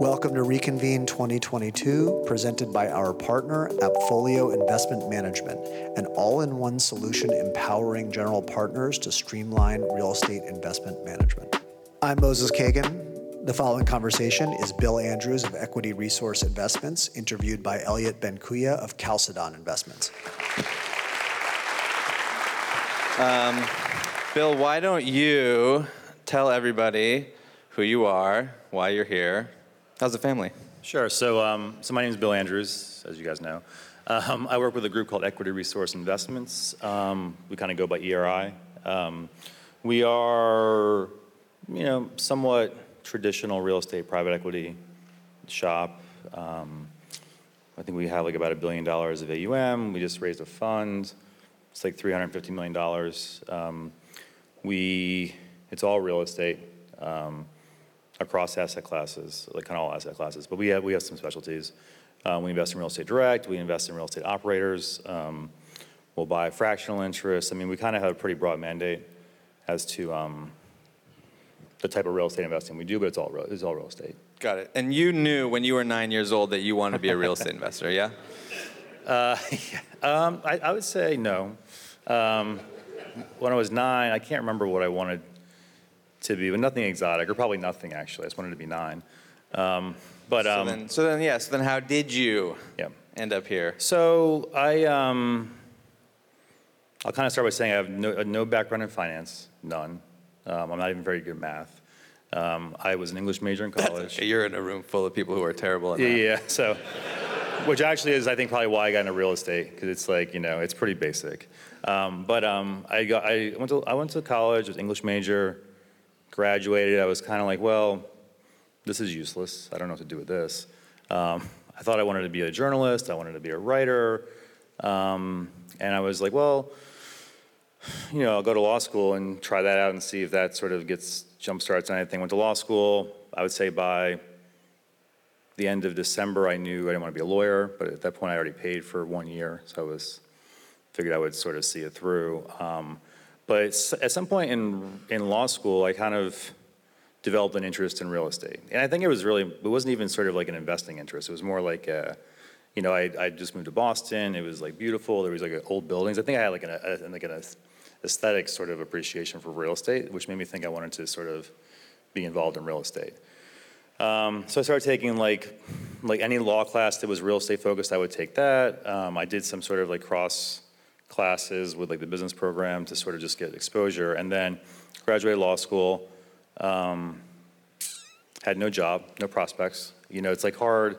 Welcome to Reconvene 2022, presented by our partner, Appfolio Investment Management, an all in one solution empowering general partners to streamline real estate investment management. I'm Moses Kagan. The following conversation is Bill Andrews of Equity Resource Investments, interviewed by Eliot Bencuya of Chalcedon Investments. Um, Bill, why don't you tell everybody who you are, why you're here, How's the family? Sure. So, um, so my name is Bill Andrews, as you guys know. Um, I work with a group called Equity Resource Investments. Um, we kind of go by ERI. Um, we are, you know, somewhat traditional real estate private equity shop. Um, I think we have like about a billion dollars of AUM. We just raised a fund. It's like $350 million. Um, we, it's all real estate. Across asset classes, like kind of all asset classes. But we have, we have some specialties. Um, we invest in real estate direct, we invest in real estate operators, um, we'll buy fractional interests. I mean, we kind of have a pretty broad mandate as to um, the type of real estate investing we do, but it's all, real, it's all real estate. Got it. And you knew when you were nine years old that you wanted to be a real estate investor, yeah? Uh, yeah. Um, I, I, would say no. Um, when I was nine, I can't remember what I wanted to be, but nothing exotic, or probably nothing actually. I just wanted to be nine. Um, but um, so, then, so then, yeah. So then, how did you yeah. end up here? So I, um, I'll kind of start by saying I have no, no background in finance, none. Um, I'm not even very good at math. Um, I was an English major in college. Okay. You're in a room full of people who are terrible at yeah, Yeah. So, which actually is, I think, probably why I got into real estate because it's like you know it's pretty basic. Um, but I got I went to I went to college, was English major graduated, I was kind of like, well, this is useless. I don't know what to do with this. Um, I thought I wanted to be a journalist, I wanted to be a writer. Um, and I was like, well, you know, I'll go to law school and try that out and see if that sort of gets jump starts anything. Went to law school. I would say by the end of December, I knew I didn't want to be a lawyer, but at that point, I already paid for one year, so I was figured I would sort of see it through. Um, but at some point in, in law school, I kind of developed an interest in real estate. And I think it was really, it wasn't even sort of like an investing interest. It was more like, a, you know, I, I just moved to Boston. It was like beautiful. There was like old buildings. I think I had like an, a, like an aesthetic sort of appreciation for real estate, which made me think I wanted to sort of be involved in real estate. Um, so I started taking like, like any law class that was real estate focused, I would take that. Um, I did some sort of like cross classes with like the business program to sort of just get exposure. And then graduated law school, um, had no job, no prospects. You know, it's like hard.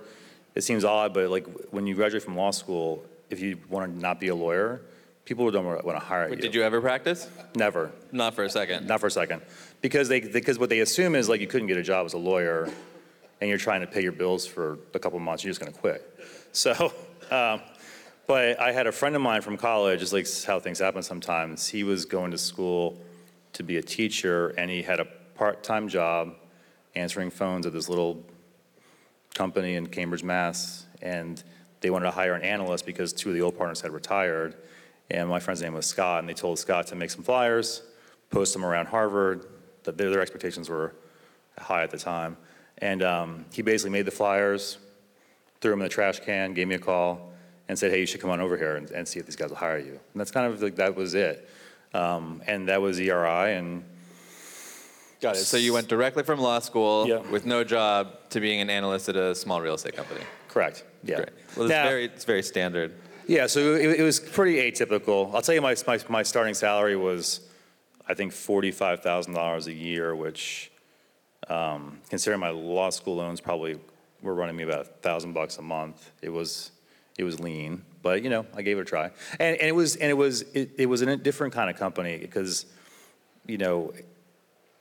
It seems odd, but like when you graduate from law school, if you want to not be a lawyer, people don't want to hire Wait, you. Did you ever practice? Never. Not for a second. Not for a second, because they because what they assume is like you couldn't get a job as a lawyer, and you're trying to pay your bills for a couple months. You're just going to quit. So. Um, but I had a friend of mine from college, it's like how things happen sometimes. He was going to school to be a teacher, and he had a part time job answering phones at this little company in Cambridge, Mass. And they wanted to hire an analyst because two of the old partners had retired. And my friend's name was Scott, and they told Scott to make some flyers, post them around Harvard. That their, their expectations were high at the time. And um, he basically made the flyers, threw them in the trash can, gave me a call and said, hey, you should come on over here and, and see if these guys will hire you. And that's kind of like, that was it. Um, and that was ERI. And Got it. So you went directly from law school yeah. with no job to being an analyst at a small real estate company. Correct. Yeah. Great. Well, it's, now, very, it's very standard. Yeah, so it, it, was pretty atypical. I'll tell you, my, my, my starting salary was, I think, $45,000 a year, which, um, considering my law school loans probably were running me about a thousand bucks a month, it was it was lean, but you know, I gave it a try. And, and it was and it was it, it was a different kind of company because, you know,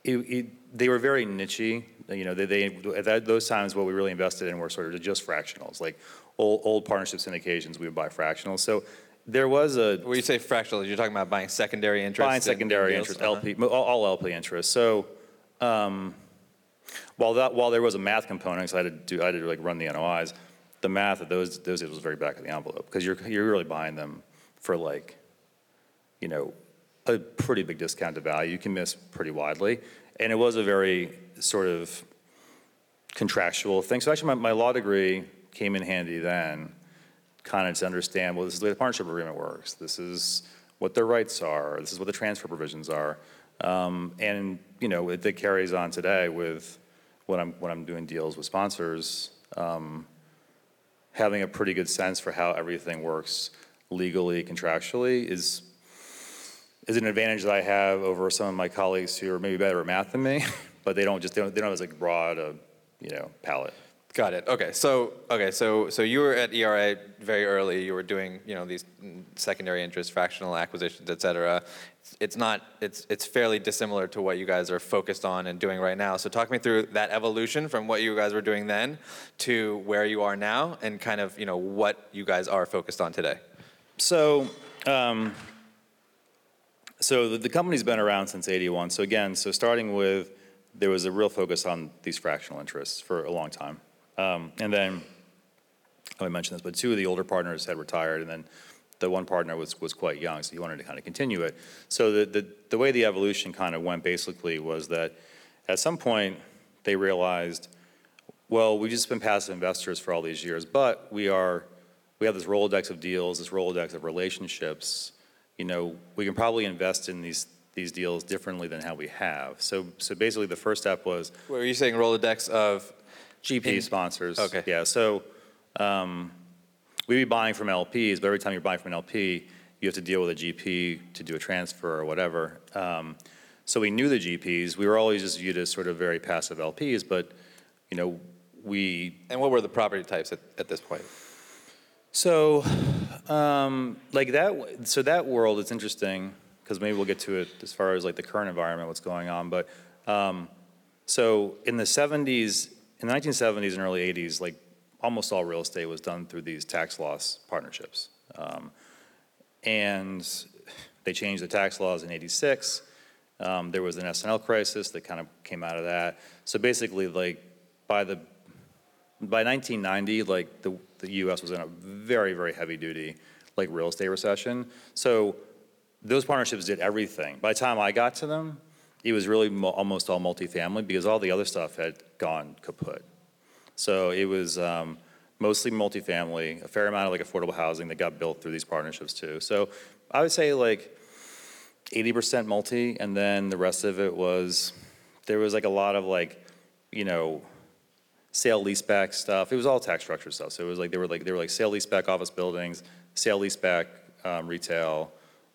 it, it, they were very nichey. You know, they, they at that, those times what we really invested in were sort of just fractionals, like old, old partnership syndications. We would buy fractionals. So there was a. When you say fractionals, you're talking about buying secondary interest. Buying secondary interest, uh-huh. LP, all, all, LP interest. So. Um, while that, while there was a math component, so I had to do, I had to like run the NOIs the math of those those was very back of the envelope because you're you're really buying them for like, you know, a pretty big discount to value. You can miss pretty widely, and it was a very sort of contractual thing. So actually, my, my law degree came in handy then, kind of to understand, well, this is the way the partnership agreement works. This is what their rights are. This is what the transfer provisions are. Um, and, you know, it, it carries on today with when I'm, when I'm doing deals with sponsors, um, having a pretty good sense for how everything works legally, contractually is, is an advantage that I have over some of my colleagues who are maybe better at math than me, but they don't just, they don't, they don't have as like broad a, you know, palette. Got it. Okay. So okay. So so you were at ERA very early. You were doing you know these secondary interest, fractional acquisitions, et cetera. It's not. It's it's fairly dissimilar to what you guys are focused on and doing right now. So talk me through that evolution from what you guys were doing then to where you are now, and kind of you know what you guys are focused on today. So, um, so the, the company's been around since '81. So again, so starting with, there was a real focus on these fractional interests for a long time, um, and then I mentioned this, but two of the older partners had retired, and then the one partner was was quite young, so he wanted to kind of continue it. So the the, the way the evolution kind of went basically was that at some point they realized, well, we've just been passive investors for all these years, but we are we have this Rolodex of deals, this Rolodex of relationships. You know, we can probably invest in these these deals differently than how we have. So so basically, the first step was Were you saying Rolodex of? GP In- sponsors. Okay. Yeah. So um, we'd be buying from LPs, but every time you're buying from an LP, you have to deal with a GP to do a transfer or whatever. Um, so we knew the GPs. We were always just viewed as sort of very passive LPs, but you know we And what were the property types at, at this point? So, um, like that, so that world is interesting because maybe we'll get to it as far as like the current environment, what's going on. But um, so in the 70s, in the 1970s and early 80s, like almost all real estate was done through these tax loss partnerships. Um, and they changed the tax laws in 86. Um, there was an S&L crisis that kind of came out of that. So basically, like by the by 1990, like the, the U.S. was in a very, very heavy duty, like real estate recession. So those partnerships did everything. By the time I got to them, it was really mo- almost all multifamily because all the other stuff had gone kaput. So it was um, mostly multifamily, a fair amount of like affordable housing that got built through these partnerships too. So I would say like 80% multi, and then the rest of it was there was like a lot of like, you know, sale leaseback stuff. It was all tax structure stuff. So it was like they were like they were like sale leaseback office buildings, sale leaseback um, retail,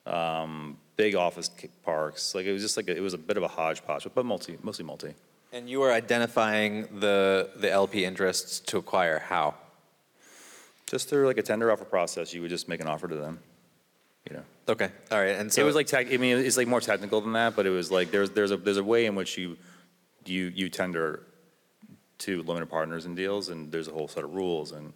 um, big office parks. Like it was just like a, it was a bit of a hodgepodge, but multi mostly multi. And you were identifying the the LP interests to acquire how? Just through like a tender offer process, you would just make an offer to them. You know, Okay. All right. And so it was like tech, I mean, it's like more technical than that, but it was like there's there's a there's a way in which you you you tender to limited partners in deals, and there's a whole set of rules and.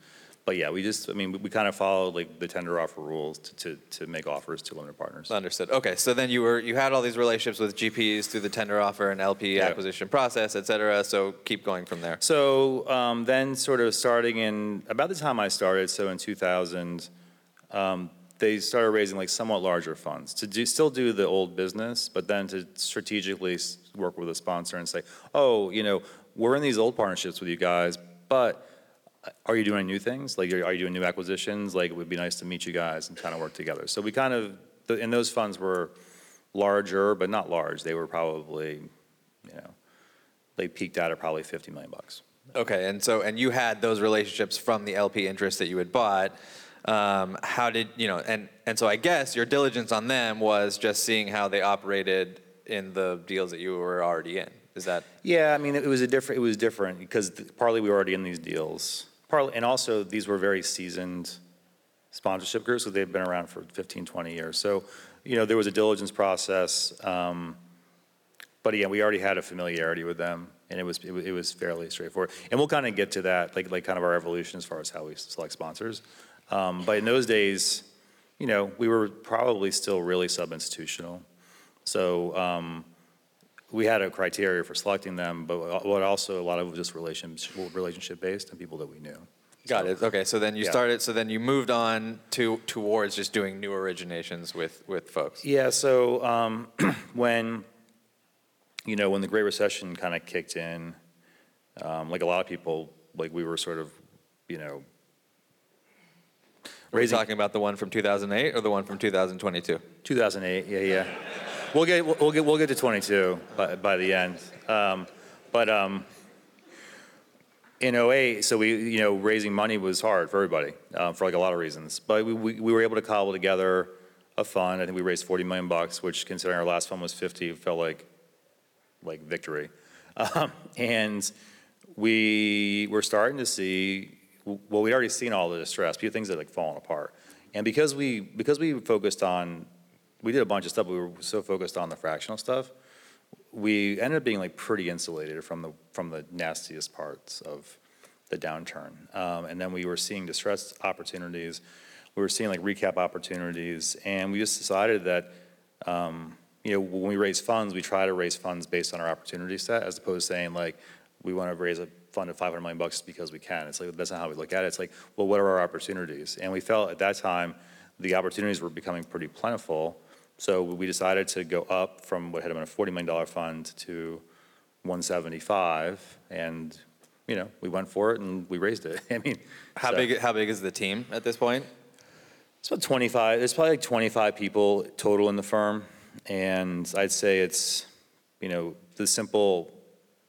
But yeah, we just, I mean, we, we kind of followed like the tender offer rules to, to, to make offers to limited partners. Understood. Okay, so then you were you had all these relationships with GPs through the tender offer and LP Yeah. acquisition process, et cetera. So keep going from there. So um, then, sort of starting in about the time I started, so in 2000, um, they started raising like somewhat larger funds to do, still do the old business, but then to strategically s- work with a sponsor and say, oh, you know, we're in these old partnerships with you guys, but are you doing new things? Like, are you doing new acquisitions? Like, it would be nice to meet you guys and kind of work together. So we kind of, and those funds were larger, but not large. They were probably, you know, they peaked out at probably 50 million bucks. Okay, and so and you had those relationships from the LP interest that you had bought. Um, how did you know? And and so I guess your diligence on them was just seeing how they operated in the deals that you were already in. Is that Yeah, I mean, it was a different, it was different because th- partly we were already in these deals. Partly, and also these were very seasoned sponsorship groups, so they've been around for 15, 20 years. So, you know, there was a diligence process. um, But again, we already had a familiarity with them and it was, it it was fairly straightforward. And we'll kind of get to that, like, like kind of our evolution as far as how we select sponsors. Um, But in those days, you know, we were probably still really sub-institutional. So, um, we had a criteria for selecting them, but what also a lot of it was just relationship, relationship based and people that we knew. got it? Okay, so then you Yeah. started. So then you moved on to towards just doing new originations with with folks. Yeah, so um, when, you know, when the Great Recession kind of kicked in, Um, like a lot of people, like we were sort of, you know, Are we raising talking about the one from 2008 or the one from 2022? 2008. Yeah, yeah. We'll get we'll get we'll get to 22 by, by the end. Um, but um, in 08, so we you know raising money was hard for everybody uh, for like a lot of reasons. But we, we we were able to cobble together a fund. I think we raised 40 million bucks, which considering our last fund was 50, felt like like victory. Um, and we were starting to see, well, we'd already seen all the distress, few things that like fallen apart. And because we, because we focused on, we did a bunch of stuff, but we were so focused on the fractional stuff, we ended up being like pretty insulated from the, from the nastiest parts of the downturn. Um, and then we were seeing distressed opportunities, we were seeing like recap opportunities, and we just decided that, um, you know, when we raise funds, we try to raise funds based on our opportunity set, as opposed to saying like, we want to raise a fund of 500 million bucks because we can. It's like, that's not how we look at it. It's like, well, what are our opportunities? And we felt at that time, the opportunities were becoming pretty plentiful. So we decided to go up from what had been a $40 million fund to 175. And, you know, we went for it and we raised it. I mean. How so- big, how big is the team at this point? It's about 25, there's probably like 25 people total in the firm. And I'd say it's, you know, the simple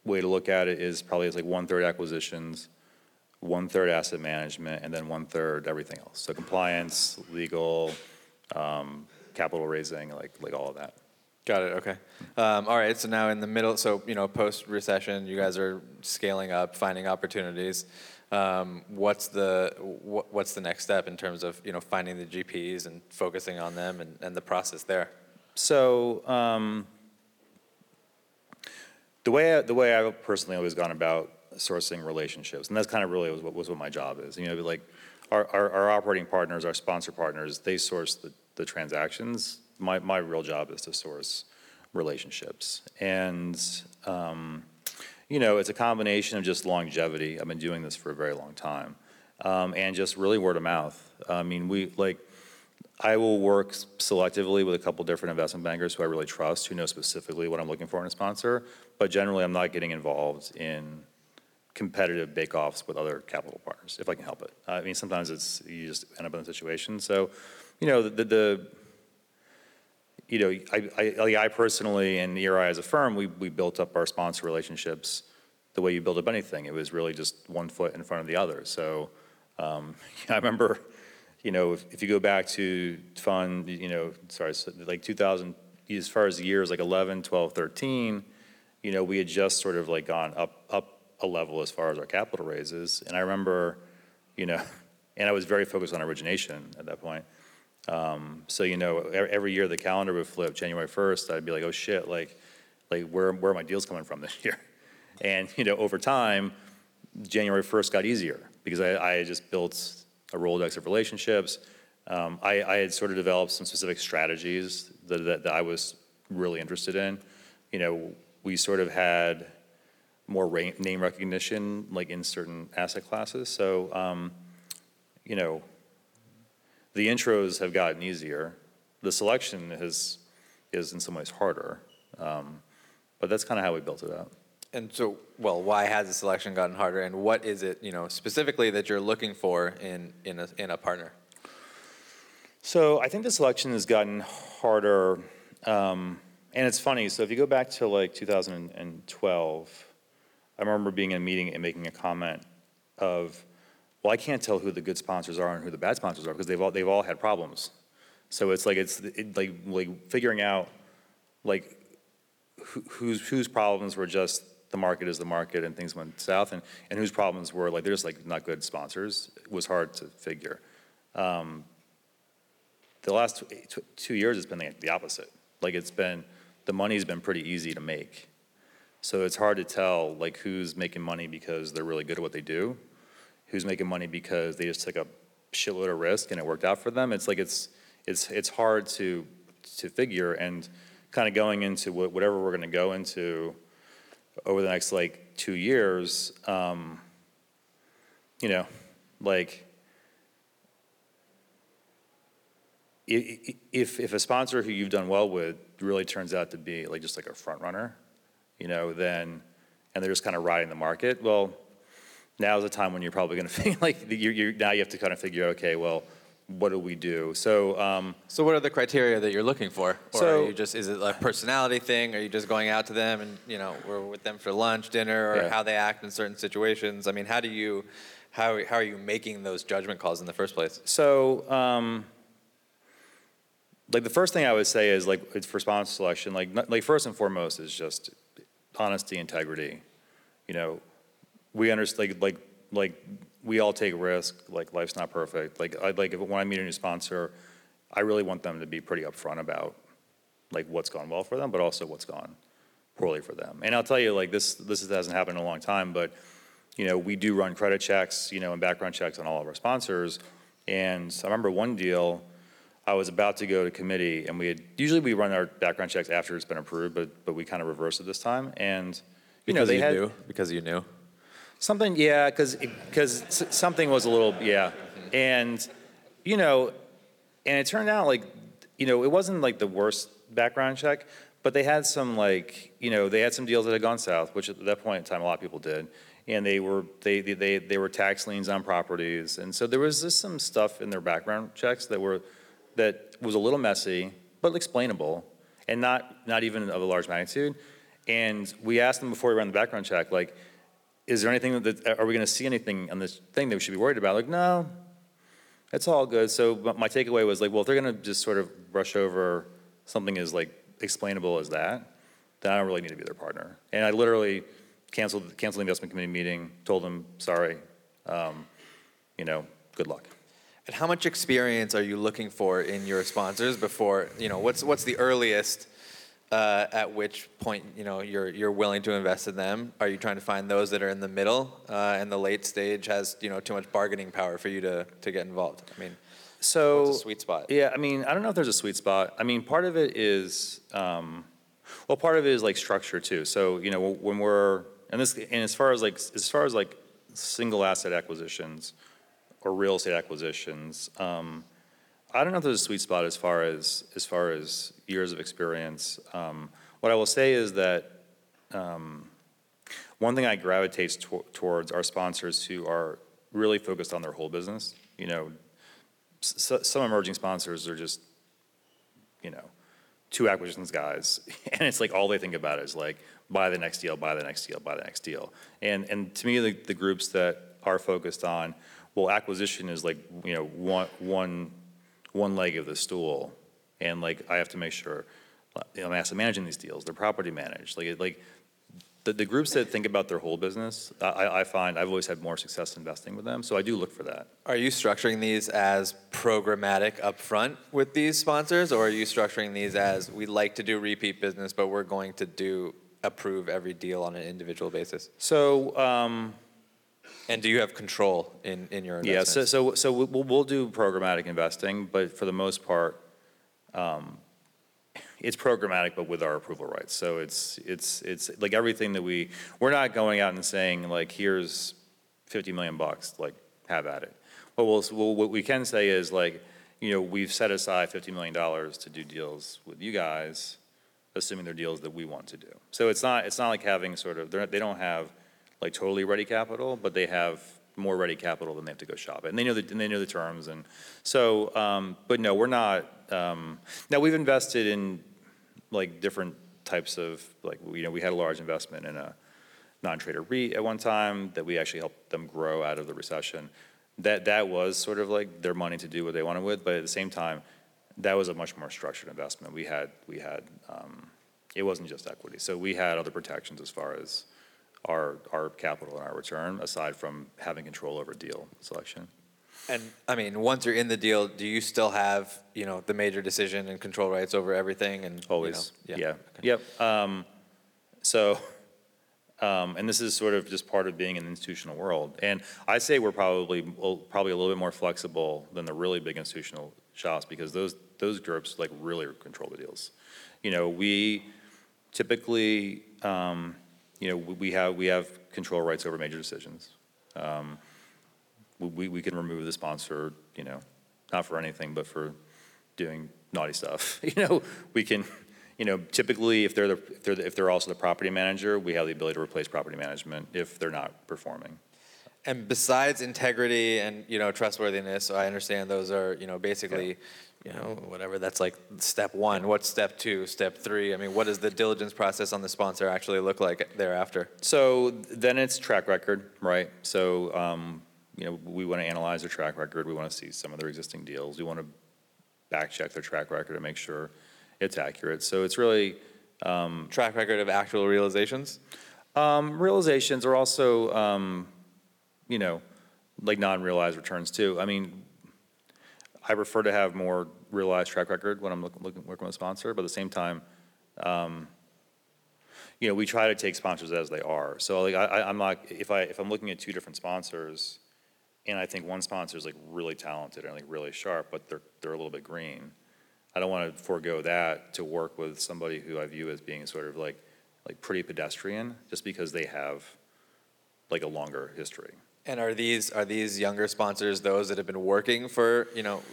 way to look at it is probably it's like one-third acquisitions, one-third asset management, and then one-third everything else. So compliance, legal, um, capital raising, like, like all of that. Got it, okay. Um, all right, so now in the middle, so, you know, post-recession, you guys are scaling up, finding opportunities. Um, what's the, what, what's the next step in terms of, you know, finding the GPs and focusing on them and, and the process there? So, um, the way, I- the way I've personally always gone about sourcing relationships, and that's kind of really was what, was what my job is, you know, like, our, our, our operating partners, our sponsor partners, they source the, the transactions. My, my real job is to source relationships. And, um, you know, it's a combination of just longevity. I've been doing this for a very long time. Um, and just really word of mouth. I mean, we, like, I will work selectively with a couple different investment bankers who I really trust, who know specifically what I'm looking for in a sponsor. But generally, I'm not getting involved in competitive bake-offs with other capital partners, if I can help it. I mean, sometimes it's, you just end up in a situation. So, you know, the, the, you know, I, I, I personally and ERI as a firm, we, we built up our sponsor relationships the way you build up anything. It was really just one foot in front of the other. So, um, I remember, you know, if, if you go back to fund, you know, sorry, so like 2000, as far as years like 11, 12, 13, you know, we had just sort of like gone up, up a level as far as our capital raises. And I remember, you know, and I was very focused on origination at that point. Um, so, you know, every year the calendar would flip, January 1st, I'd be like, oh shit, like, like where, where are my deals coming from this year? And, you know, over time, January 1st got easier because I, I just built a Rolodex of relationships. Um, I, I had sort of developed some specific strategies that, that, that I was really interested in. You know, we sort of had more ra- name recognition, like in certain asset classes. So, um, you know, the intros have gotten easier. The selection has, is in some ways harder. Um, but that's kind of how we built it out. And so, well, why has the selection gotten harder, and what is it, you know, specifically that you're looking for in, in a, in a partner? So I think the selection has gotten harder, um, and it's funny. So if you go back to like 2012, I remember being in a meeting and making a comment of, "Well, I can't tell who the good sponsors are and who the bad sponsors are because they've all they've all had problems." So it's like it's it, like like figuring out like who, whose whose problems were just the market is the market and things went south, and and whose problems were like they're just like not good sponsors it was hard to figure. Um, the last tw- tw- two years, it's been the, the opposite. Like it's been, the money's been pretty easy to make. So it's hard to tell like who's making money because they're really good at what they do, who's making money because they just took a shitload of risk and it worked out for them. It's like it's it's it's hard to to figure and kind of going into wha- whatever we're going to go into over the next like two years. Um, you know, like if, if a sponsor who you've done well with really turns out to be like just like a front runner, you know, then and they're just kind of riding the market. Well, now's the time when you're probably going to feel like you you now you have to kind of figure, okay, well, what do we do? So. Um, So what are the criteria that you're looking for? Or So- are you just, is it a personality thing? Are you just going out to them and, you know, we're with them for lunch, dinner, or Yeah. how they act in certain situations? I mean, how do you, how, how are you making those judgment calls in the first place? So, um, like the first thing I would say is like it's for sponsor selection. Like, like first and foremost is just honesty, integrity. You know, we understand like like like we all take risk. Like life's not perfect. Like I like if, when I meet a new sponsor, I really want them to be pretty upfront about like what's gone well for them, but also what's gone poorly for them. And I'll tell you, like this this hasn't happened in a long time, but you know we do run credit checks, you know, and background checks on all of our sponsors. And I remember one deal. I was about to go to committee, and we had usually we run our background checks after it's been approved, but but we kind of reversed it this time. And you know they you had knew? Because you knew? Something, yeah, because because something was a little, yeah, and you know, and it turned out like, you know, it wasn't like the worst background check, but they had some like, you know, they had some deals that had gone south, which at that point in time a lot of people did, and they were they they they, they were tax liens on properties, and so there was just some stuff in their background checks that were that was a little messy, but explainable, and not not even of a large magnitude, and we asked them before we ran the background check, like is there anything that, are we going to see anything on this thing that we should be worried about? Like, no, it's all good. So my takeaway was like, well, if they're going to just sort of brush over something as like explainable as that, then I don't really need to be their partner. And I literally canceled, canceled the investment committee meeting, told them, sorry, um, you know, good luck. And how much experience are you looking for in your sponsors before, you know, what's, what's the earliest uh, at which point, you know, you're, you're willing to invest in them? Are you trying to find those that are in the middle uh, and the late stage has, you know, too much bargaining power for you to, to get involved? I mean, So sweet spot? Yeah, I mean, I don't know if there's a sweet spot. I mean, part of it is, um, well, part of it is like structure too. So you know, when we're and this and as far as like as far as like single asset acquisitions or real estate acquisitions, um, I don't know if there's a sweet spot as far as as far as years of experience. Um, what I will say is that. Um, one thing I gravitate to- towards are sponsors who are really focused on their whole business. You know, s- some emerging sponsors are just, you know, two acquisitions guys, and it's like all they think about is like buy the next deal, buy the next deal, buy the next deal. And and to me, the, the groups that are focused on, well, acquisition is like you know one one one leg of the stool, and like I have to make sure, you know, I'm asset managing these deals, they're property managed, like like. The, the groups that think about their whole business, I, I find I've always had more success investing with them, so I do look for that. Are you structuring these as programmatic upfront with these sponsors, or are you structuring these as we like to do repeat business, but we're going to do approve every deal on an individual basis? So, um, And do you have control in, in your Yeah, investments? so, so, so we'll, we'll do programmatic investing, but for the most part, um, it's programmatic, but with our approval rights. So it's, it's, it's like everything that we, we're not going out and saying like, here's 50 million bucks, like, have at it. What we'll, well, what we can say is like, you know, we've set aside $50 million to do deals with you guys, assuming they're deals that we want to do. So it's not, it's not like having sort of, they're, they don't have like totally ready capital, but they have more ready capital than they have to go shop it. And they know the, and they know the terms. And so, um, but no, we're not, um, now we've invested in like different types of, like, you know, we had a large investment in a non-traded REIT at one time that we actually helped them grow out of the recession. That, that was sort of like their money to do what they wanted with, but at the same time, that was a much more structured investment. We had, we had, um, it wasn't just equity. So we had other protections as far as our, our capital and our return, aside from having control over deal selection. And, I mean, once you're in the deal, do you still have, you know, the major decision and control rights over everything and? you know, Always, yeah, Okay. yep. Um, So, um, and this is sort of just part of being in the institutional world. And I say we're probably, probably a little bit more flexible than the really big institutional shops because those, those groups like really control the deals. You know, we typically, um, you know, we have, we have control rights over major decisions. Um, We, we- we can remove the sponsor, you know, not for anything, but for doing naughty stuff. You know, we can, you know, typically, if they're, the if they're, the- if they're also the property manager, we have the ability to replace property management if they're not performing. And besides integrity and you know trustworthiness, so I understand those are you know basically, you know whatever that's like step one. What's step two? Step three? I mean, what does the diligence process on the sponsor actually look like thereafter? So then it's track record, right? So, um, you know, we want to analyze their track record. We want to see some of their existing deals. We want to back check their track record to make sure it's accurate. So it's really Track record of actual realizations. um, realizations are also, um, you know, like non-realized returns too. I mean, I prefer to have more realized track record when I'm looking, looking, working with a sponsor, but at the same time, um, you know, we try to take sponsors as they are. So like, I, I'm not, if I, if I'm looking at two different sponsors, and I think one sponsor is like really talented and like really sharp, but they're, they're a little bit green, I don't want to forego that to work with somebody who I view as being sort of like, like pretty pedestrian, just because they have like a longer history. And are these are these younger sponsors those that have been working for you know?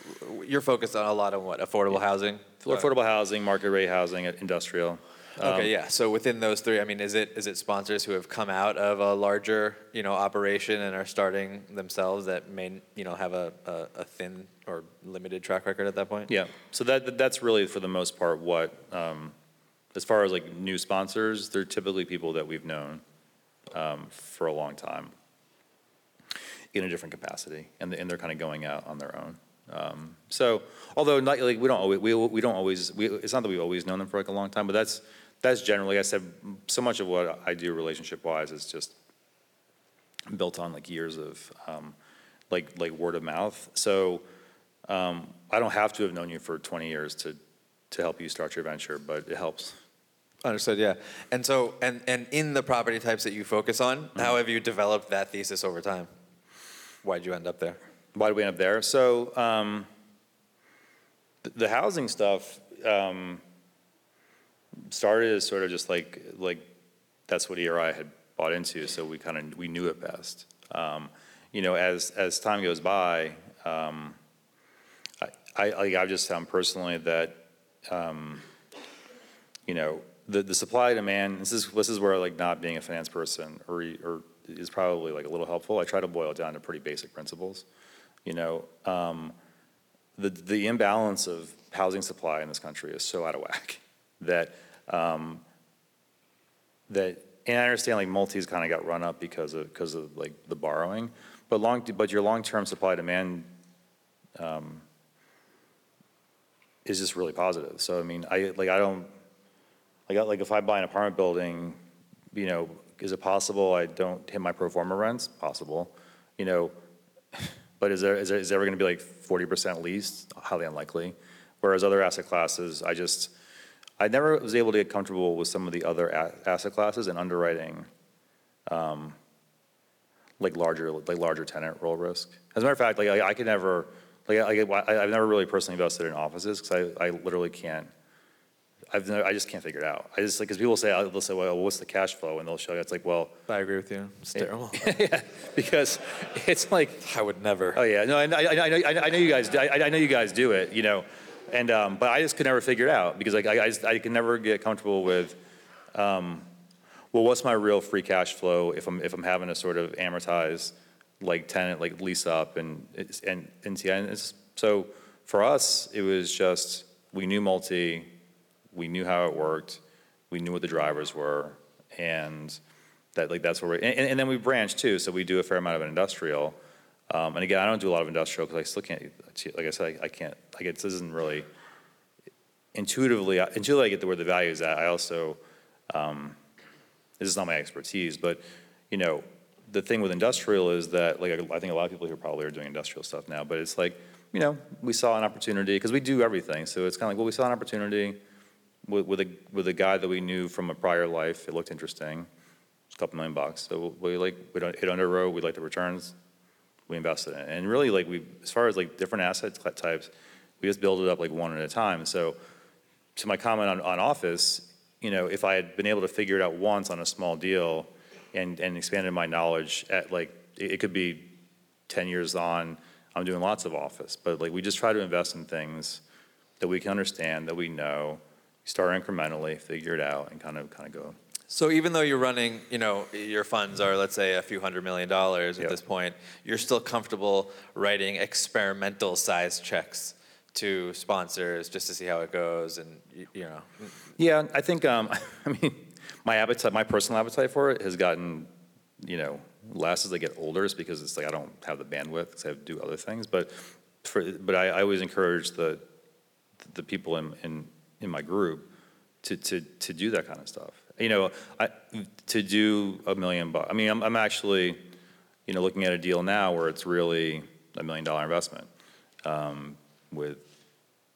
You're focused on a lot of what affordable housing. Affordable housing, market rate housing, industrial. Um, Okay, yeah. So within those three, I mean, is it is it sponsors who have come out of a larger you know operation and are starting themselves that may you know have a, a, a thin or limited track record at that point? Yeah, so that, that's really for the most part what, um, as far as like new sponsors, they're typically people that we've known um, for a long time in a different capacity, and, and they're kind of going out on their own. Um, So, although not, like, we don't always, we, we don't always, we, it's not that we've always known them for like a long time, but that's, that's generally, like I said, so much of what I do relationship-wise is just built on like years of, um, like, like word of mouth. So, um, I don't have to have known you for 20 years to, to help you start your venture, but it helps. Understood. Yeah. And so and and in the property types that you focus on, how have you developed that thesis over time? Why'd you end up there? Why did we end up there? So, um, the housing stuff, um, started as sort of just like, like, that's what ERI had bought into, so we kind of, we knew it best. Um, you know, as, as time goes by, um, I, I, I've just found personally that, um, you know, the, the supply demand, this is, this is where like not being a finance person or, or is probably like a little helpful. I try to boil it down to pretty basic principles. You know, um, the, the imbalance of housing supply in this country is so out of whack that, um, that, and I understand like multis kind of got run up because of, because of like the borrowing, but long, but your long-term supply demand, um, is just really positive. So I mean, I, like, I don't, like, I- like if I buy an apartment building, you know, is it possible I don't hit my pro forma rents? Possible, you know, but is there, is there, is there ever gonna be like forty percent leased? Highly unlikely. Whereas other asset classes, I just, I never was able to get comfortable with some of the other asset classes and underwriting, um, like larger, like larger tenant roll risk. As a matter of fact, like, I, I could never, like, I, I, I've never really personally invested in offices, because I, I literally can't, I've never, I just can't figure it out. I just, like, because people say, they'll say, well, what's the cash flow? And they'll show you, it's like, well, I agree with you. It's terrible. because it's like, I would never. Oh yeah, no, I, I, I, I I know you guys. I, I know you guys do it, you know, and um, but I just could never figure it out because like I, I, just, I can never get comfortable with, um, well, what's my real free cash flow if I'm if I'm having to sort of amortize like tenant like lease up and and and see, and it's, so for us it was just we knew multi, we knew how it worked, we knew what the drivers were, and that like that's where we and, and then we branched too. So we do a fair amount of industrial. Um, and again, I don't do a lot of industrial because I still can't, like I said, I, I can't, I get, this isn't really intuitively, until I get to where the value is at, I also, um, this is not my expertise, but, you know, the thing with industrial is that, like, I think a lot of people here probably are doing industrial stuff now, but it's like, you know, we saw an opportunity, because we do everything, so it's kind of like, well, we saw an opportunity with, with a, with a guy that we knew from a prior life, it looked interesting, it's a couple million bucks, so we like, we don't, it underwrote, we like the returns, we invested in it. And really, like, we, as far as like different asset types, we just build it up like one at a time. So to my comment on, on office, you know, if I had been able to figure it out once on a small deal and, and expanded my knowledge at like, it, it could be 10 years on, I'm doing lots of office, but like, we just try to invest in things that we can understand, that we know, start incrementally, figure it out, and kind of, kind of go. So even though you're running, you know, your funds are, let's say, a few hundred million dollars at Yep. this point, you're still comfortable writing experimental size checks to sponsors just to see how it goes and, you know. Yeah, I think, um, I mean, my appetite, my personal appetite for it has gotten, you know, less as I get older, just because it's like I don't have the bandwidth, because I have to do other things. But for, but I, I always encourage the, the people in, in, in my group to, to, to do that kind of stuff. You know, I, to do a million bucks, I mean, I'm, I'm actually, you know, looking at a deal now where it's really a million dollar investment, um, with,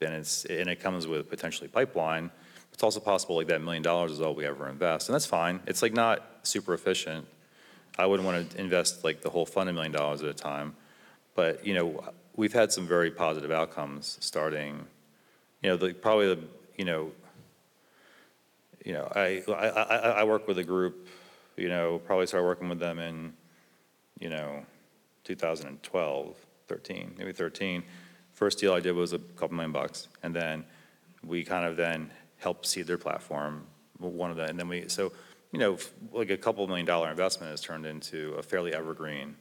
and it's, and it comes with potentially pipeline. It's also possible like that million dollars is all we ever invest, and that's fine. It's like not super efficient. I wouldn't want to invest like the whole fund a million dollars at a time. But, you know, we've had some very positive outcomes starting, you know, the, probably the, you know, you know, I, I, I, I work with a group, you know, probably started working with them in, you know, 2012, 13, maybe 13. First deal I did was a couple million bucks, and then we kind of then helped seed their platform, one of the, and then we, so, you know, like a couple million dollar investment has turned into a fairly evergreen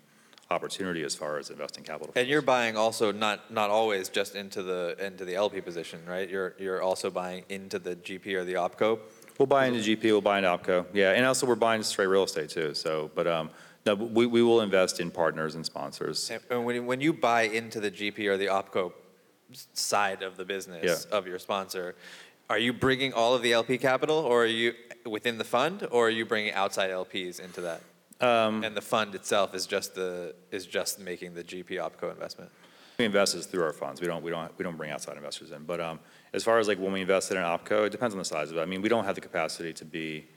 opportunity as far as investing capital. And you're buying also not, not always just into the, into the LP position, right? You're, you're also buying into the GP or the OPCO. We'll buy into GP, we'll buy into OPCO, yeah, and also we're buying straight real estate too, so, but, um, no, we, we will invest in partners and sponsors. And- when, when you buy into the GP or the OPCO side of the business Yeah. of your sponsor, are you bringing all of the LP capital, or are you within the fund, or are you bringing outside LPs into that? Um, And the fund itself is just the, is just making the GP OPCO investment? We invest is through our funds. We don't, we don't, we don't bring outside investors in. But um, as far as like when we invest in an OPCO, it depends on the size of it. I mean, we don't have the capacity to be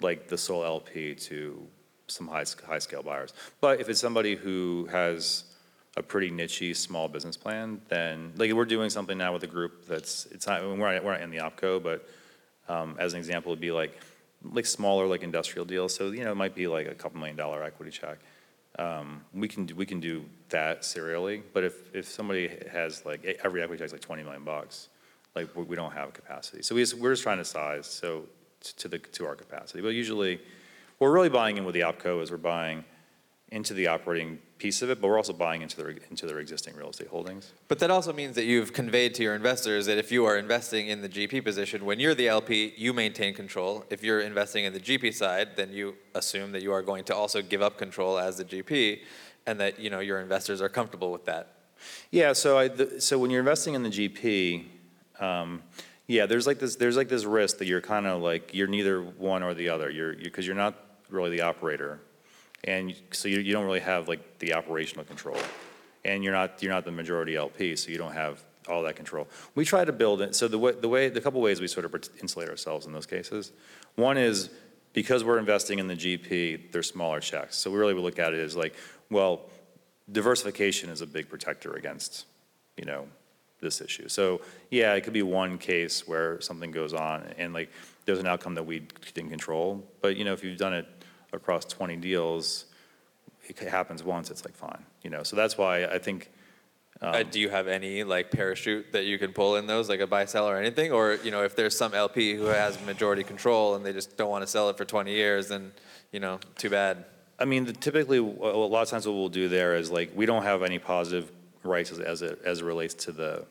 like the sole LP to some high, high scale buyers. But if it's somebody who has a pretty nichey small business plan, then like we're doing something now with a group that's, it's not, we're not, we're not in the OPCO, but um, as an example, it'd be like, like smaller like industrial deals. So, you know, it might be like a couple million dollar equity check. Um, we can, do- we can do that serially, but if, if somebody has like, every equity check is like 20 million bucks, like, we, don't have capacity. So we just, we're just trying to size, so, to the, to our capacity. But usually, what we're really buying in with the OPCO is we're buying into the operating piece of it, but we're also buying into their, into their existing real estate holdings. But that also means that you've conveyed to your investors that if you are investing in the GP position, when you're the LP, you maintain control. If you're investing in the GP side, then you assume that you are going to also give up control as the GP, and that you know your investors are comfortable with that. Yeah, so I, the- so when you're investing in the GP, um, yeah, there's like this, there's like this risk that you're kind of like, you're neither one or the other. You're, because you're not really the operator. And so you, you don't really have like the operational control. And you're not, you're not the majority LP, so you don't have all that control. We try to build it, so the way, the way, the couple ways we sort of insulate ourselves in those cases. One is because we're investing in the GP, they're smaller checks. So we really would look at it as like, well, diversification is a big protector against, you know, this issue. So, yeah, it could be one case where something goes on and like, there's an outcome that we didn't control. But, you know, if you've done it across 20 deals, it happens once, it's like fine, you know? So that's why I think, Uh, do you have any like parachute that you can pull in those, like a buy sell or anything, or you know if there's some LP who has majority control and they just don't want to sell it for 20 years, then you know too bad. I mean, the- typically, a lot of times what we'll do there is like, we don't have any positive rights as, as it, as it relates to the,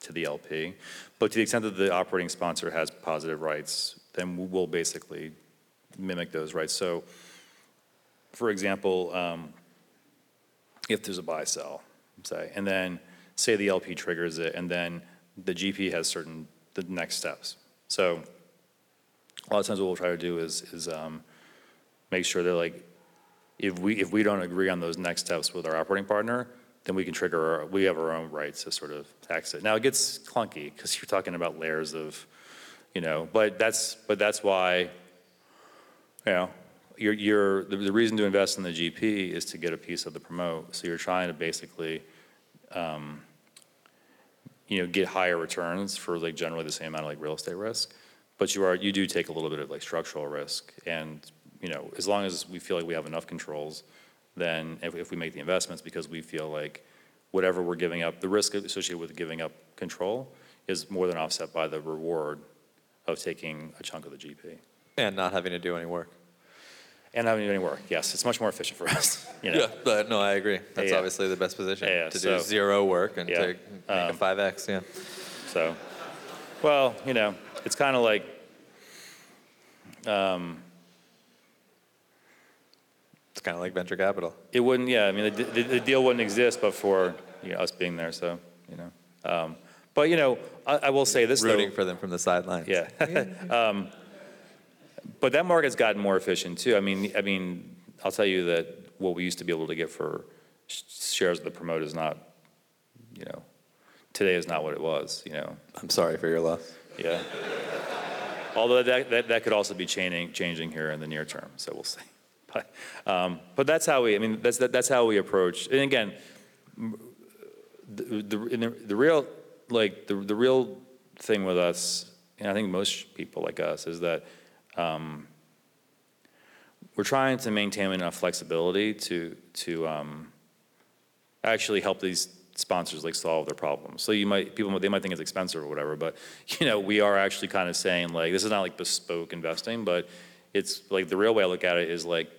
to the LP. But to the extent that the operating sponsor has positive rights, then we'll basically mimic those right? So, for example, um, if there's a buy-sell, say, and then say the LP triggers it, and then the GP has certain, the next steps. So a lot of times what we'll try to do is, is um, make sure that like, if we, if we don't agree on those next steps with our operating partner, then we can trigger, our- we have our own rights to sort of exit. Now, it gets clunky, because you're talking about layers of, you know, but that's, but that's why, know, you're, you're, the, the reason to invest in the GP is to get a piece of the promote. So you're trying to basically, um, you know, get higher returns for like generally the same amount of like real estate risk. But you are, you do take a little bit of like structural risk. And, you know, as long as we feel like we have enough controls, then if, if we make the investments because we feel like whatever we're giving up, the risk associated with giving up control is more than offset by the reward of taking a chunk of the GP. And not having to do any work. And not having to do any work, yes, it's much more efficient for us, you know? Yeah, but no, I agree. That's Yeah. obviously the best position Yeah, to so- do zero work and Yeah, to make a um, five X. Yeah. So, well, you know, it's kind of like, um, It's kind of like venture capital. it wouldn't, yeah, I mean, the, the, the deal wouldn't exist but for, you know, us being there, so, you know. Um, But, you know, I, I will say this though. Rooting for them from the sidelines. Yeah. Um, But that market's gotten more efficient too. I mean, I mean, I'll tell you that what we used to be able to get for sh- shares of the promote is not, you know, today is not what it was, you know, I'm sorry for your loss. yeah. Although that, that, that could also be changing, changing here in the near term, so we'll see. But, um, but that's how we, I mean, that's, that, that's how we approach, and again, the, the, in the, the real, like, the, the real thing with us, and I think most people like us, is that, um, we're trying to maintain enough flexibility to, to, um, actually help these sponsors like solve their problems. So you might, people, they might think it's expensive or whatever, but, you know, we are actually kind of saying like, this is not like bespoke investing, but it's like, the real way I look at it is like,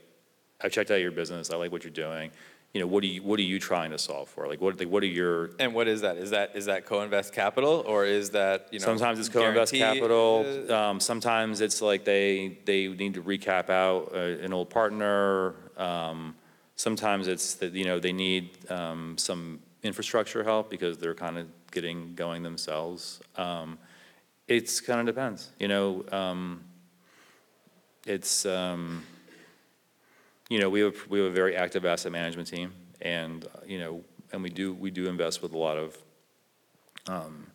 I've checked out your business, I like what you're doing. You know, what are you, what are you trying to solve for? Like, what, like, what are your, And what is that? Is that is that co-invest capital or is that you know? sometimes it's co-invest guarantee- capital, uh, um, sometimes it's like they, they need to recap out uh, an old partner. Um, sometimes it's that, you know, they need, um, some infrastructure help because they're kind of getting going themselves. Um, it's kind of depends, you know, um, it's, um, you know, we have, we have a very active asset management team and, uh, you know, and we do, we do invest with a lot of, um,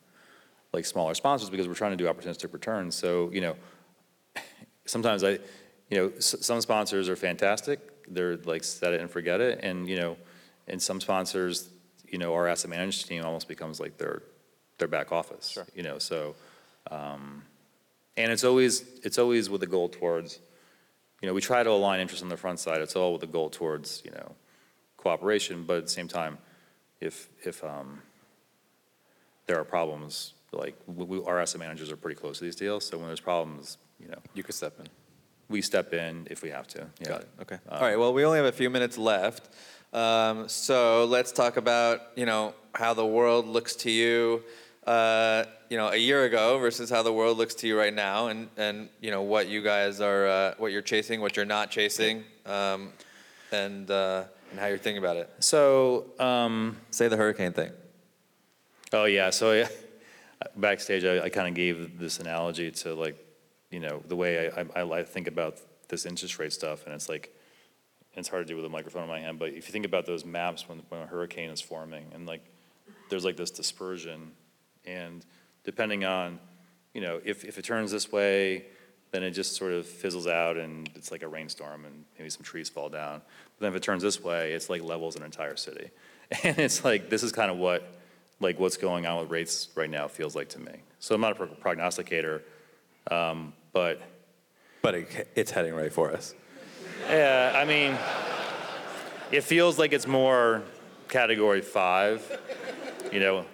like smaller sponsors because we're trying to do opportunistic returns. So, you know, sometimes I, you know, s- some sponsors are fantastic. They're like set it and forget it. And, you know, and some sponsors, you know, our asset management team almost becomes like their, their back office. Sure. You know, so, um, and it's always, it's always with a goal towards, you know, we try to align interests on the front side. It's all with a goal towards, you know, cooperation, but at the same time, if, if, um, there are problems, like, we, we- our asset managers are pretty close to these deals, so when there's problems, you know, You could step in. we step in if we have to. yeah. Got it. Okay. Um, All right. Well, we only have a few minutes left, um, so let's talk about you know how the world looks to you, uh, you know, a year ago versus how the world looks to you right now, and and you know what you guys are, uh, what you're chasing, what you're not chasing, um, and uh, and how you're thinking about it. So, um, Say the hurricane thing. oh yeah, so yeah, backstage, I, I kind of gave this analogy to like, you know, the way I, I, I think about this interest rate stuff, and it's like, it's hard to do with a microphone in my hand, but if you think about those maps when, when a hurricane is forming, and like, there's like this dispersion, and depending on, you know, if, if it turns this way, then it just sort of fizzles out and it's like a rainstorm and maybe some trees fall down. But then if it turns this way, it's like levels an entire city. And it's like, this is kind of what, like what's going on with rates right now feels like to me. So I'm not a pro- prognosticator, um, but But it, it's heading right for us. yeah, I mean, it feels like it's more category five. You know,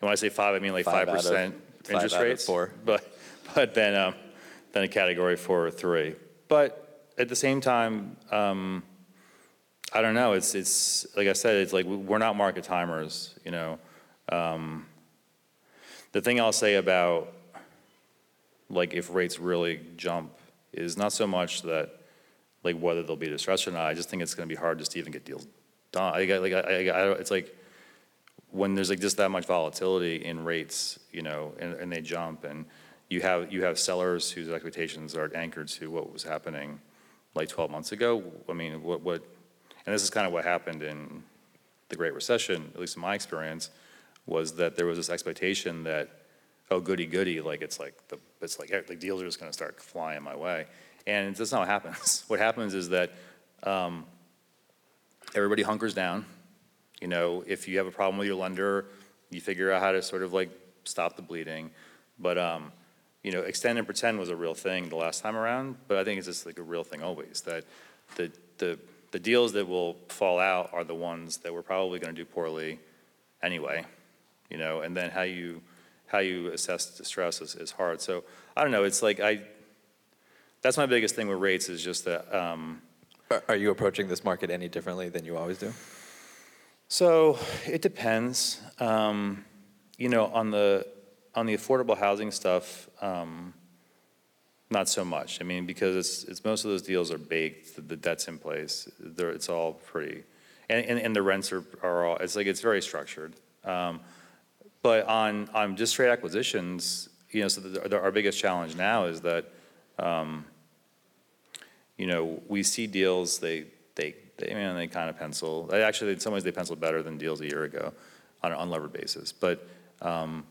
when I say five, I mean like Five five out of- percent five interest out of rates. four. But, but then, um, then a category four or three. But at the same time, um, I don't know, it's, it's, like I said, it's like, we- we're not market timers, you know? Um, The thing I'll say about, like, if rates really jump is not so much that, like, whether there'll be distress or not, I just think it's gonna be hard just to even get deals done. I, got- like, I, I, I it's like, when there's like just that much volatility in rates, you know, and, and they jump, and you have, you have sellers whose expectations are anchored to what was happening like 12 months ago, I mean, what, what, and this is kind of what happened in the Great Recession, at least in my experience, was that there was this expectation that, oh, goody goody, like it's like the, it's like, like deals are just gonna start flying my way. And that's not what happens. What happens is that, um, everybody hunkers down. You know, if you have a problem with your lender, you figure out how to sort of like stop the bleeding. But, um, you know, extend and pretend was a real thing the last time around, but I think it's just like a real thing always, that the, the, the deals that will fall out are the ones that we're probably gonna do poorly anyway, you know, and then how you, how you assess distress is, is hard. So I don't know. It's like I. That's my biggest thing with rates is just that. Um, are you approaching this market any differently than you always do? So it depends. Um, you know, on the on the affordable housing stuff, um, not so much. I mean, because it's it's most of those deals are baked. The, debt's in place. They're, it's all pretty, and, and, and the rents are, are all. It's like it's very structured. Um, but on on just straight acquisitions, you know, so the, the, our biggest challenge now is that, um, you know, we see deals they they they, they kind of pencil. Actually, in some ways, they pencil better than deals a year ago on an unlevered basis. But um,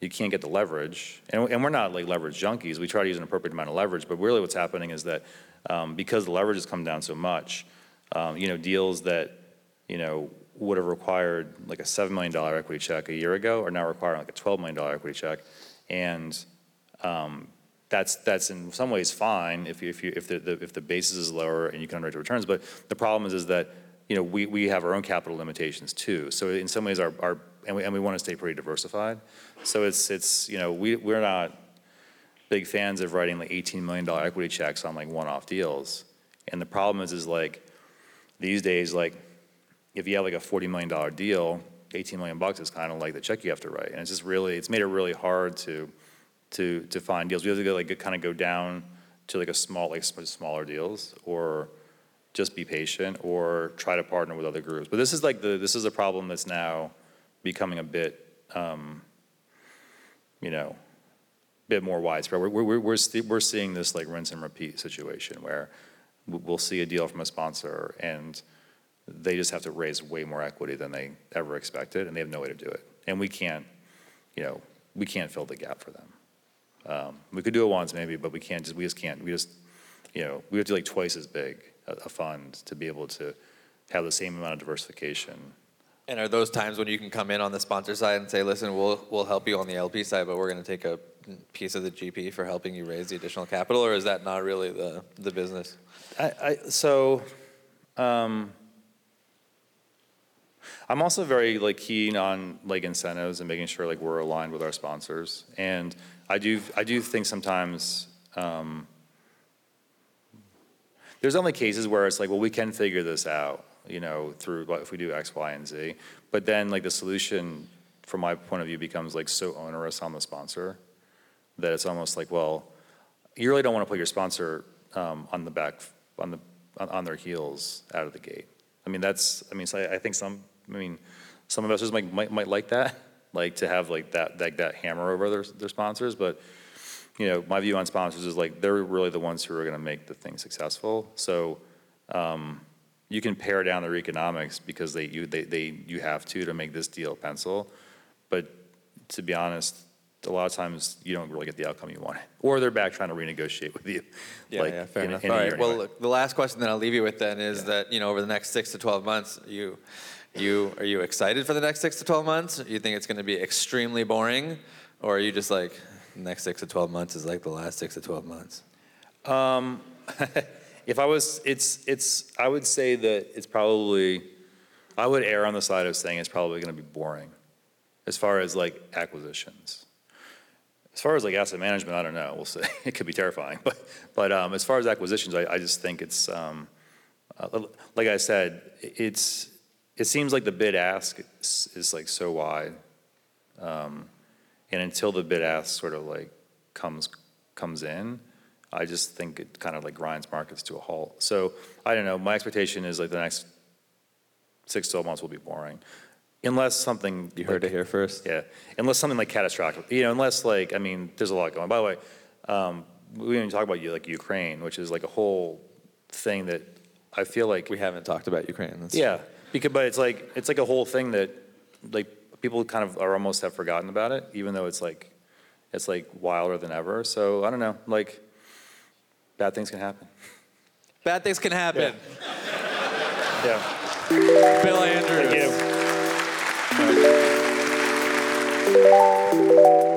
you can't get the leverage, and, and we're not like leverage junkies. We try to use an appropriate amount of leverage, but really, what's happening is that um, because the leverage has come down so much, um, you know, deals that you know would have required like a seven million dollar equity check a year ago are now requiring like a twelve million dollar equity check, and um, that's that's in some ways fine if you, if you if the, the if the basis is lower and you can underwrite the returns. But the problem is is that you know we, we have our own capital limitations too. So in some ways our, our and we and we want to stay pretty diversified. So it's it's you know we we're not big fans of writing like 18 million dollar equity checks on like one-off deals. And the problem is is like these days like if you have like a 40 million dollar deal, 18 million bucks is kind of like the check you have to write. And it's just really it's made it really hard to to, to find deals. We have to go, like, kind of go down to like a small, like smaller deals, or just be patient, or try to partner with other groups. But this is like the, this is a problem that's now becoming a bit, um, you know, bit more widespread. We're, we're, we're, we're seeing this like rinse and repeat situation where we'll see a deal from a sponsor and they just have to raise way more equity than they ever expected, and they have no way to do it. And we can't, you know, we can't fill the gap for them. Um, We could do it once maybe, but we can't, just we just can't, we just, you know, we have to do like twice as big a, a fund to be able to have the same amount of diversification. And are those times when you can come in on the sponsor side and say, listen, we'll, we'll help you on the LP side, but we're going to take a piece of the GP for helping you raise the additional capital, or is that not really the, the business? I, I, so, um, I'm also very like keen on like incentives and making sure like we're aligned with our sponsors. And I do, I do think sometimes, um, there's only cases where it's like, well, we can figure this out, you know, through, if we do X, Y, and Z. But then like the solution, from my point of view, becomes like so onerous on the sponsor that it's almost like, well, you really don't want to put your sponsor um, on the back, on the, on- their heels out of the gate. I mean, that's, I mean, so I, I think some, I mean, some investors might, might, might like that, like to have like that, like that hammer over their, their sponsors, but, you know, my view on sponsors is like, they're really the ones who are gonna make the thing successful. So, um, you can pare down their economics because they, you, they, they, you have to to make this deal pencil. But to be honest, a lot of times you don't really get the outcome you want. Or they're back trying to renegotiate with you. Yeah, like, yeah, fair in enough. in All right, well, look, the last question that I'll leave you with then is Yeah. that, you know, over the next six to 12 months, you, you, are you excited for the next six to 12 months? You think it's going to be extremely boring? Or are you just like, next six to 12 months is like the last six to 12 months? If I was, it's, it's, I would say that it's probably, I would err on the side of saying it's probably gonna be boring as far as like acquisitions. As far as like asset management, I don't know, we'll see. It could be terrifying, but, but, um, as far as acquisitions, I, I just think it's, um, uh, like I said, it's, it seems like the bid ask is, is like so wide. Um, and until the bid ask sort of like comes, comes in, I just think it kind of like grinds markets to a halt. So I don't know, my expectation is like the next six, to 12 months will be boring. Unless something. You heard like- it here first? Yeah, unless something like catastrophic, you know, unless like, I mean, there's a lot going. By the way, um, we didn't even talk about you, like Ukraine, which is like a whole thing that I feel like. We haven't talked about Ukraine. That's Yeah, because, but it's like, it's like a whole thing that, like, people kind of are almost have forgotten about it, even though it's like, it's like wilder than ever. So I don't know, like, bad things can happen. Bad things can happen. Yeah. Bill Andrews. Thank you.